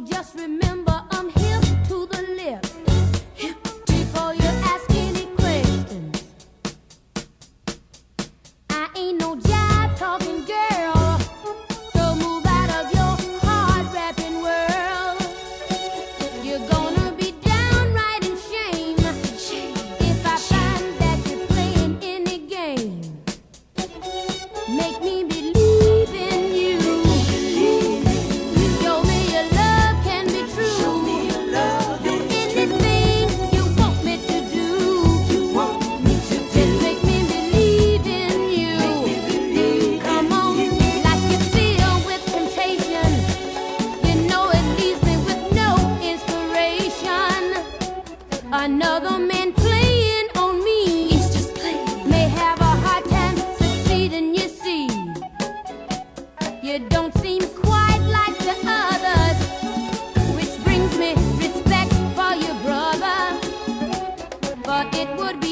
just remember. it would be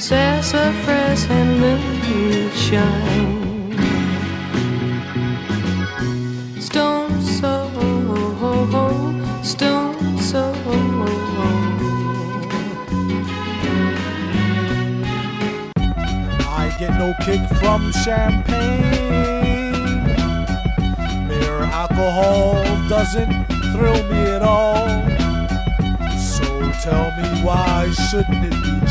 sassafras and moonshine. Stone so, oh, oh, oh, stone so. I get no kick from champagne. Mere alcohol doesn't thrill me at all. So tell me why shouldn't it be?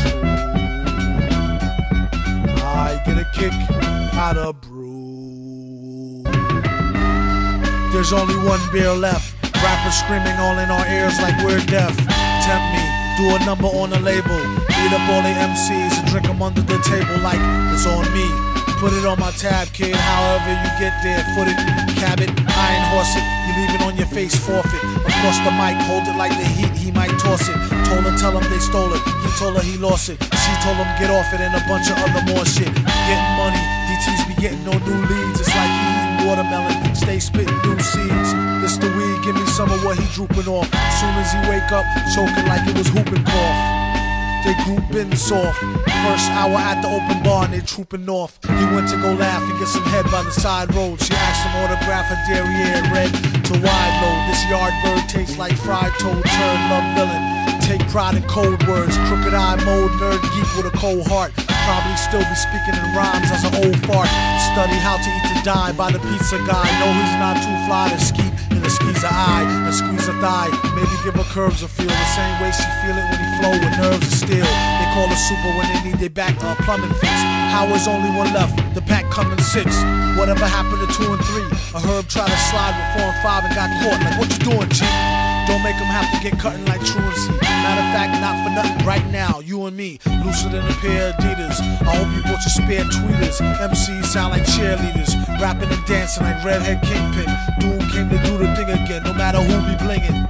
Kick out of brew. There's only one beer left. Rappers screaming all in our ears like we're deaf. Tempt me, do a number on a label. Beat up all the MCs and drink them under the table like it's on me. Put it on my tab, kid. However you get there, foot it, cab it, iron horse it. You leave it on your face, forfeit. Across the mic, hold it like the heat. He might toss it. Told her, tell him they stole it. Told her he lost it. She told him get off it and a bunch of other more shit. Getting money, DTs be getting no new leads. It's like eating watermelon. Stay spitting new seeds. It's the weed, give me some of what he drooping off. Soon as he wake up, choking like it was whooping cough. They grouping soft. First hour at the open bar and they trooping off. He went to go laugh and get some head by the side road. She asked him autograph her derriere red to wide load. This yard bird tastes like fried toad, turd, love villain. Take pride in cold words, crooked eye mold, nerd geek with a cold heart. Probably still be speaking in rhymes as an old fart. Study how to eat to die by the pizza guy. No, he's not too fly to ski in the squeeze a eye and squeeze a thigh. Maybe give her curves a feel the same way she feel it when he flow with nerves of steel. They call her super when they need their back uh, plumbing fix. Howard's only one left, the pack coming six. Whatever happened to two and three? A herb tried to slide with four and five and got caught. Like what you doing, G? Don't make them have to get cutting like truancy. Matter of fact, not for nothing. Right now, you and me, looser than a pair of Adidas. I hope you bought your spare tweeters. MCs sound like cheerleaders, rapping and dancing like Redhead Kingpin. Doom came to do the thing again. No matter who be blinging,